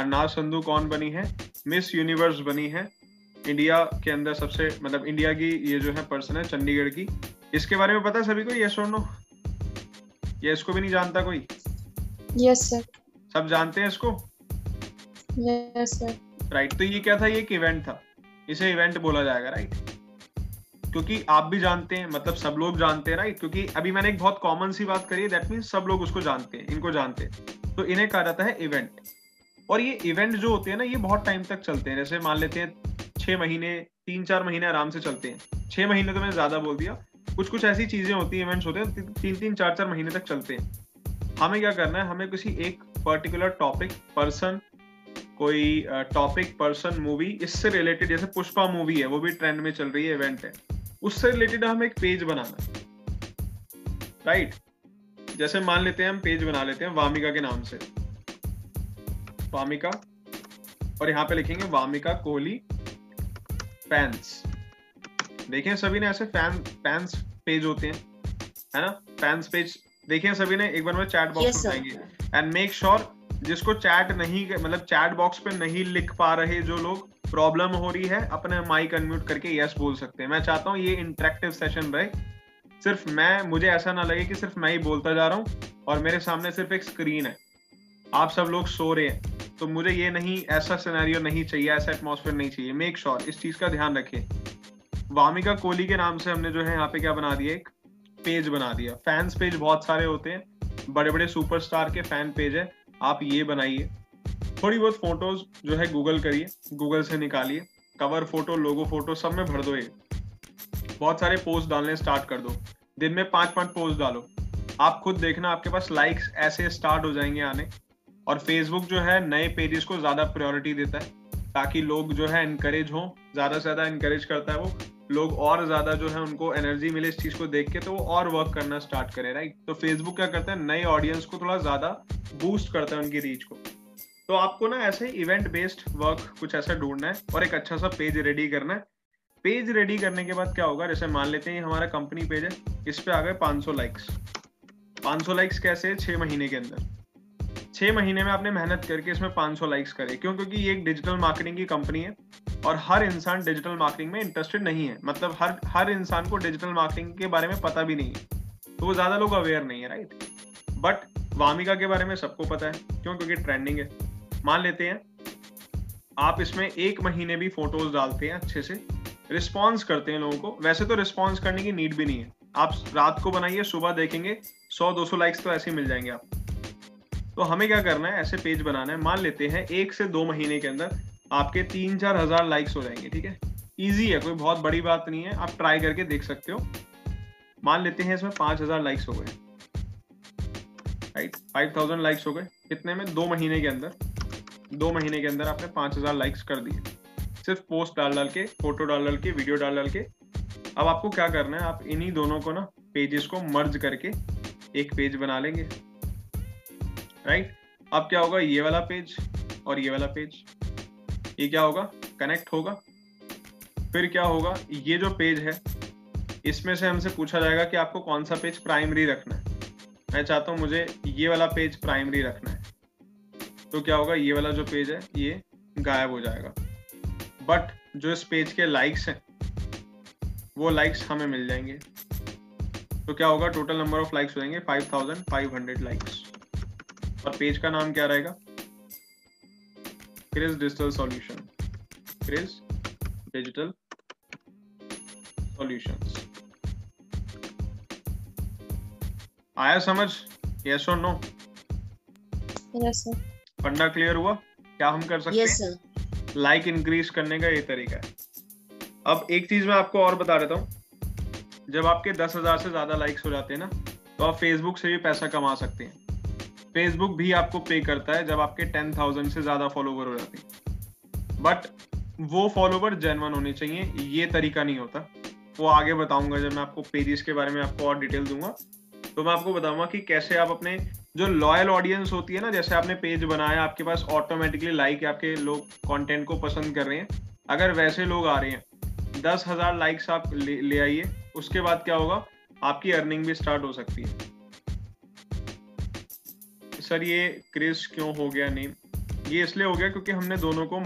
हर नाज संधू कौन बनी है? मिस यूनिवर्स बनी है। इंडिया के अंदर सबसे मतलब इंडिया की ये जो है पर्सन है चंडीगढ़ की। इसके बारे में पता है सभी को? ये सुन नो ये इसको भी नहीं जानता कोई? यस सर सब जानते हैं इसको? Yes, sir. राइट तो ये क्या था? ये एक इवेंट था। इसे इवेंट बोला जाएगा राइट क्योंकि आप भी जानते हैं मतलब सब लोग जानते हैं राइट क्योंकि अभी मैंने एक बहुत कॉमन सी बात करी है दैट मीन सब लोग उसको जानते हैं, इनको जानते हैं। तो इन्हें कहा जाता है इवेंट और ये इवेंट जो होते हैं ना, ये बहुत टाइम तक चलते हैं। जैसे मान लेते हैं, छह महीने तीन चार महीने आराम से चलते हैं। छह महीने तो मैंने ज़्यादा बोल दिया। कुछ कुछ ऐसी चीज़ें होती हैं इवेंट्स होते हैं, ती- तीन तीन चार चार महीने तक चलते हैं। हमें क्या करना है, हमें किसी एक पर्टिकुलर टॉपिक पर्सन कोई टॉपिक पर्सन मूवी इससे रिलेटेड जैसे पुष्पा मूवी है, वो भी ट्रेंड में चल रही है इवेंट है। उससे रिलेटेड हमें एक पेज बनाना राइट जैसे मान लेते हैं हम पेज बना लेते हैं वामिका के नाम से। वामिका और यहाँ पे लिखेंगे वामिका कोहली फैंस देखें सभी ने ऐसे फ़ैन फैंस पेज होते हैं है ना? फैंस पेज देखें सभी ने एक बार में चैट बॉक्स Yes, बताएँगे एंड मेक श्योर जिसको चैट नहीं मतलब चैट बॉक्स पे नहीं लिख पा रहे जो लोग प्रॉब्लम हो रही है, अपने माइक अनम्यूट करके यस बोल सकते हैं। मैं चाहता हूँ ये इंटरेक्टिव सेशन रहे। सिर्फ़ मैं, मुझे ऐसा ना लगे कि सिर्फ़ मैं ही बोलता जा रहा हूँ और मेरे सामने सिर्फ़ एक स्क्रीन है। आप सब लोग सो रहे हैं तो मुझे ये नहीं, ऐसा सिनेरियो नहीं चाहिए, ऐसा एटमोसफेयर नहीं चाहिए। मेक श्योर इस चीज़ का ध्यान रखिए। वामिका कोहली के नाम से हमने जो है यहाँ पे क्या बना दिया? एक पेज बना दिया। फैंस पेज बहुत सारे होते हैं। बड़े बड़े सुपरस्टार के फ़ैन पेज है। आप ये बनाइए। थोड़ी बहुत फ़ोटोज़ जो है गूगल करिए गूगल से निकालिए कवर फ़ोटो लोगो फ़ोटो सब में भर दो ये। बहुत सारे पोस्ट डालने स्टार्ट कर दो। दिन में पाँच पाँच पोस्ट डालो। आप खुद देखना, आपके पास लाइक्स ऐसे स्टार्ट हो जाएँगे आने। और फेसबुक जो है, नए पेजेस को ज़्यादा प्रायोरिटी देता है, ताकि लोग जो है इनकरेज हो, ज़्यादा से ज़्यादा इनकरेज करता है वो। लोग और ज़्यादा जो है उनको एनर्जी मिले इस चीज़ को देख के तो वो और वर्क करना स्टार्ट करे राइट तो फेसबुक क्या करता है, नए ऑडियंस को थोड़ा ज़्यादा बूस्ट करता है उनकी रीच को। तो आपको ना ऐसे इवेंट बेस्ड वर्क कुछ ऐसा ढूंढना है और एक अच्छा सा पेज रेडी करना है। पेज रेडी करने के बाद क्या होगा? जैसे मान लेते हैं हमारा कंपनी पेज है, इस पे आ गए 500 लाइक्स 500 लाइक्स कैसे छह महीने के अंदर। छह महीने में आपने मेहनत करके इसमें 500 लाइक्स करे। क्यों? क्योंकि ये एक डिजिटल मार्केटिंग की कंपनी है और हर इंसान डिजिटल मार्केटिंग में इंटरेस्टेड नहीं है। मतलब हर हर इंसान को डिजिटल मार्केटिंग के बारे में पता भी नहीं है। तो वो ज़्यादा लोग अवेयर नहीं है राइट बट वामिका के बारे में सबको पता है। क्यों? क्योंकि ट्रेंडिंग है। मान लेते हैं, आप इसमें एक महीने भी फ़ोटोज़ डालते हैं अच्छे से रिस्पॉन्स करते हैं लोगों को। वैसे तो रिस्पॉन्स करने की नीड भी नहीं है। आप रात को बनाइए, सुबह देखेंगे 100-200 लाइक्स तो ऐसे ही मिल जाएँगे आप। तो हमें क्या करना है, ऐसे पेज बनाना है। मान लेते हैं, एक से दो महीने के अंदर आपके तीन चार हज़ार लाइक्स हो जाएँगे, ठीक है? इजी है, कोई बहुत बड़ी बात नहीं है। आप ट्राई करके देख सकते हो। मान लेते हैं इसमें पाँच हज़ार लाइक्स हो गए। राइट फाइव थाउज़ेंड लाइक्स हो गए। कितने में दो महीने के अंदर। दो महीने के अंदर आपने पाँच हज़ार लाइक्स कर दिए। सिर्फ़ पोस्ट डाल डाल के फ़ोटो डाल डाल के वीडियो डाल डाल के। अब आपको क्या करना है, आप इन्हीं दोनों को ना पेजेस को मर्ज करके एक पेज बना लेंगे। राइट अब क्या होगा, ये वाला पेज और ये वाला पेज ये क्या होगा? कनेक्ट होगा। फिर क्या होगा, ये जो पेज है, इसमें से हमसे पूछा जाएगा कि आपको कौन सा पेज प्राइमरी रखना है। मैं चाहता हूँ मुझे ये वाला पेज प्राइमरी रखना है। तो क्या होगा? ये वाला जो पेज है ये गायब हो जाएगा। बट जो इस पेज के लाइक्स हैं वो लाइक्स हमें मिल जाएँगे। तो क्या होगा? टोटल नंबर ऑफ़ लाइक्स हो जाएँगे 5500 लाइक्स और पेज का नाम क्या रहेगा? Chris digital solution Chris digital solutions आया समझ? यस और नो Yes, sir. फंडा क्लियर हुआ? क्या हम कर सकते यस हैं? लाइक इंक्रीज करने का ये तरीका है। अब एक चीज़ मैं आपको और बता देता हूँ। जब आपके दस हज़ार से ज़्यादा लाइक्स हो जाते हैं ना तो आप फेसबुक से भी पैसा कमा सकते हैं। फेसबुक भी आपको पे करता है जब आपके टेन थाउज़ेंड से ज़्यादा फॉलोवर हो जाते हैं। बट वो फॉलोवर जेनवन होने चाहिए ये तरीका नहीं होता। वो आगे बताऊँगा जब मैं आपको पेजेस के बारे में आपको और डिटेल दूँगा। तो मैं आपको बताऊँगा कि कैसे आप अपने जो लॉयल ऑडियंस होती है ना जैसे आपने पेज बनाया आपके पास ऑटोमेटिकली लाइक आपके लोग कंटेंट को पसंद कर रहे हैं। अगर वैसे लोग आ रहे हैं दस हज़ार लाइक्स आप ले, ले आइए उसके बाद क्या होगा? आपकी अर्निंग भी स्टार्ट हो सकती है। सर ये क्रेज क्यों हो गया नहीं ये इसलिए हो गया क्योंकि हमने दोनों को